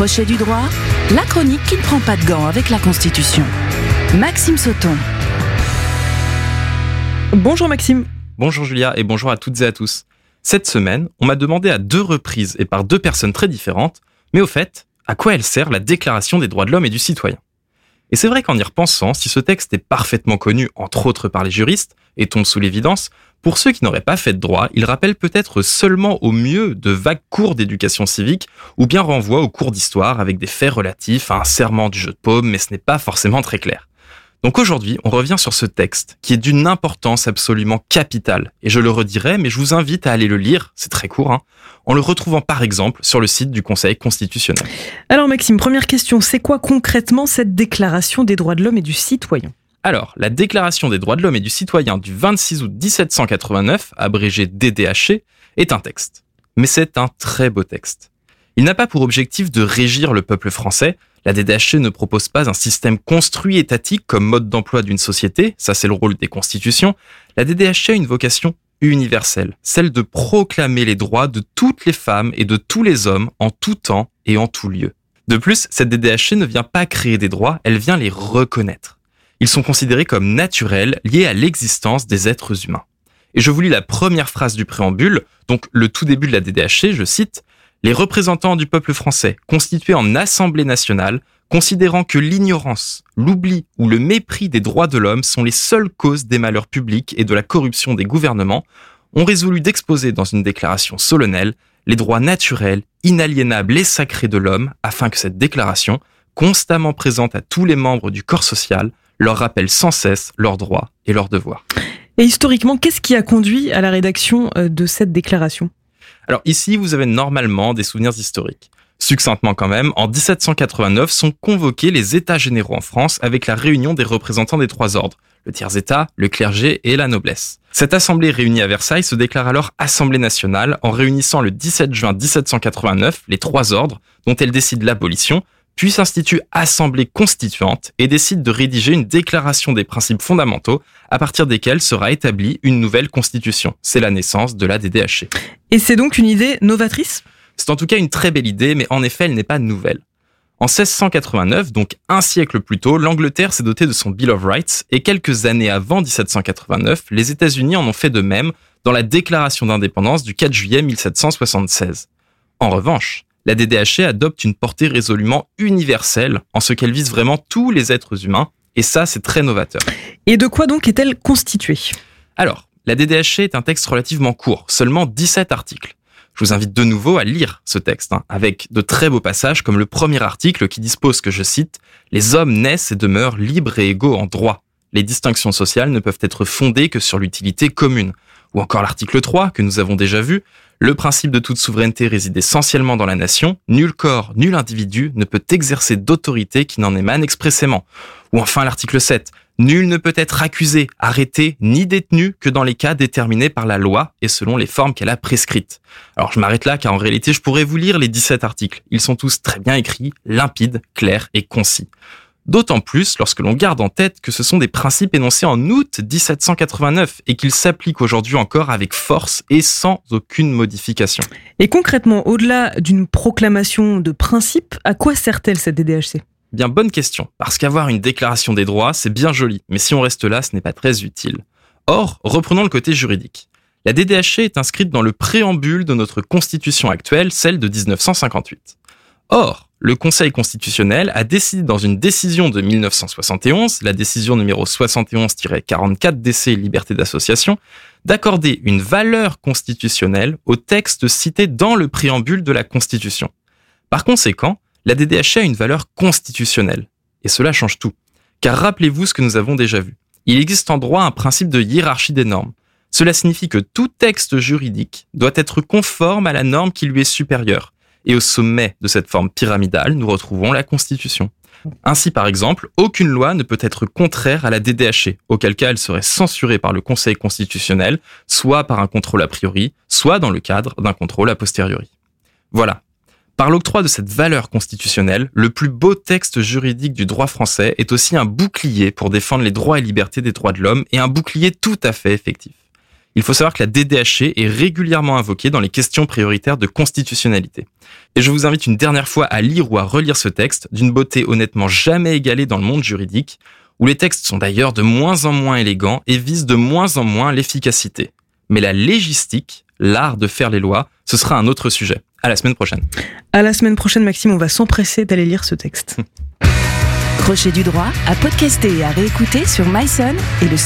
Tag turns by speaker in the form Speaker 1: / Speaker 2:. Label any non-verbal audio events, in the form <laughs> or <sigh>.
Speaker 1: Crochet du droit, la chronique qui ne prend pas de gants avec la Constitution. Maxime Sauton.
Speaker 2: Bonjour Maxime.
Speaker 3: Bonjour Julia et bonjour à toutes et à tous. Cette semaine, on m'a demandé à deux reprises et par deux personnes très différentes, mais au fait, à quoi elle sert la Déclaration des droits de l'homme et du citoyen? Et c'est vrai qu'en y repensant, si ce texte est parfaitement connu, entre autres par les juristes, et tombe sous l'évidence, pour ceux qui n'auraient pas fait de droit, il rappelle peut-être seulement au mieux de vagues cours d'éducation civique ou bien renvoie aux cours d'histoire avec des faits relatifs à un serment du jeu de paume, mais ce n'est pas forcément très clair. Donc aujourd'hui, on revient sur ce texte qui est d'une importance absolument capitale. Et je le redirai, mais je vous invite à aller le lire, c'est très court, hein, en le retrouvant par exemple sur le site du Conseil constitutionnel.
Speaker 2: Alors Maxime, première question, c'est quoi concrètement cette déclaration des droits de l'homme et du citoyen?
Speaker 3: Alors, la Déclaration des droits de l'homme et du citoyen du 26 août 1789, abrégée DDHC, est un texte. Mais c'est un très beau texte. Il n'a pas pour objectif de régir le peuple français. La DDHC ne propose pas un système construit étatique comme mode d'emploi d'une société, ça c'est le rôle des constitutions. La DDHC a une vocation universelle, celle de proclamer les droits de toutes les femmes et de tous les hommes en tout temps et en tout lieu. De plus, cette DDHC ne vient pas créer des droits, elle vient les reconnaître. Ils sont considérés comme naturels, liés à l'existence des êtres humains. Et je vous lis la première phrase du préambule, donc le tout début de la DDHC, je cite, Les représentants du peuple français, constitués en Assemblée nationale, considérant que l'ignorance, l'oubli ou le mépris des droits de l'homme sont les seules causes des malheurs publics et de la corruption des gouvernements, ont résolu d'exposer dans une déclaration solennelle les droits naturels, inaliénables et sacrés de l'homme, afin que cette déclaration, constamment présente à tous les membres du corps social, leur rappelle sans cesse leurs droits et leurs devoirs.
Speaker 2: Et historiquement, qu'est-ce qui a conduit à la rédaction euh, de cette déclaration?
Speaker 3: Alors ici, vous avez normalement des souvenirs historiques. Succinctement quand même, en 1789 sont convoqués les États généraux en France avec la réunion des représentants des trois ordres, le tiers-État, le clergé et la noblesse. Cette assemblée réunie à Versailles se déclare alors Assemblée nationale en réunissant le 17 juin 1789 les trois ordres dont elle décide l'abolition, puis s'institue Assemblée constituante et décide de rédiger une déclaration des principes fondamentaux à partir desquels sera établie une nouvelle constitution. C'est la naissance de la DDHC.
Speaker 2: Et c'est donc une idée novatrice?
Speaker 3: C'est en tout cas une très belle idée, mais en effet, elle n'est pas nouvelle. En 1689, donc un siècle plus tôt, l'Angleterre s'est dotée de son Bill of Rights et quelques années avant 1789, les États-Unis en ont fait de même dans la déclaration d'indépendance du 4 juillet 1776. En revanche, la DDHC adopte une portée résolument universelle en ce qu'elle vise vraiment tous les êtres humains, et ça c'est très novateur.
Speaker 2: Et de quoi donc est-elle constituée?
Speaker 3: Alors, la DDHC est un texte relativement court, seulement 17 articles. Je vous invite de nouveau à lire ce texte, hein, avec de très beaux passages comme le premier article qui dispose que je cite Les hommes naissent et demeurent libres et égaux en droit. Les distinctions sociales ne peuvent être fondées que sur l'utilité commune. Ou encore l'article 3 que nous avons déjà vu, le principe de toute souveraineté réside essentiellement dans la nation. Nul corps, nul individu ne peut exercer d'autorité qui n'en émane expressément. Ou enfin l'article 7. Nul ne peut être accusé, arrêté, ni détenu que dans les cas déterminés par la loi et selon les formes qu'elle a prescrites. Alors je m'arrête là car en réalité je pourrais vous lire les 17 articles. Ils sont tous très bien écrits, limpides, clairs et concis. D'autant plus lorsque l'on garde en tête que ce sont des principes énoncés en août 1789 et qu'ils s'appliquent aujourd'hui encore avec force et sans aucune modification.
Speaker 2: Et concrètement, au-delà d'une proclamation de principe, à quoi sert-elle cette DDHC
Speaker 3: Bien, bonne question, parce qu'avoir une déclaration des droits, c'est bien joli, mais si on reste là, ce n'est pas très utile. Or, reprenons le côté juridique. La DDHC est inscrite dans le préambule de notre constitution actuelle, celle de 1958. Or, le Conseil constitutionnel a décidé dans une décision de 1971, la décision numéro 71-44 DC Liberté d'association, d'accorder une valeur constitutionnelle au texte cité dans le préambule de la Constitution. Par conséquent, la DDH a une valeur constitutionnelle. Et cela change tout. Car rappelez-vous ce que nous avons déjà vu. Il existe en droit un principe de hiérarchie des normes. Cela signifie que tout texte juridique doit être conforme à la norme qui lui est supérieure et au sommet de cette forme pyramidale, nous retrouvons la Constitution. Ainsi, par exemple, aucune loi ne peut être contraire à la DDHC, auquel cas elle serait censurée par le Conseil constitutionnel, soit par un contrôle a priori, soit dans le cadre d'un contrôle a posteriori. Voilà. Par l'octroi de cette valeur constitutionnelle, le plus beau texte juridique du droit français est aussi un bouclier pour défendre les droits et libertés des droits de l'homme et un bouclier tout à fait effectif. Il faut savoir que la DDHC est régulièrement invoquée dans les questions prioritaires de constitutionnalité. Et je vous invite une dernière fois à lire ou à relire ce texte, d'une beauté honnêtement jamais égalée dans le monde juridique, où les textes sont d'ailleurs de moins en moins élégants et visent de moins en moins l'efficacité. Mais la légistique, l'art de faire les lois, ce sera un autre sujet. À la semaine prochaine.
Speaker 2: À la semaine prochaine, Maxime, on va s'empresser d'aller lire ce texte. <laughs>
Speaker 1: Crochet du droit à podcaster et à réécouter sur myson et le.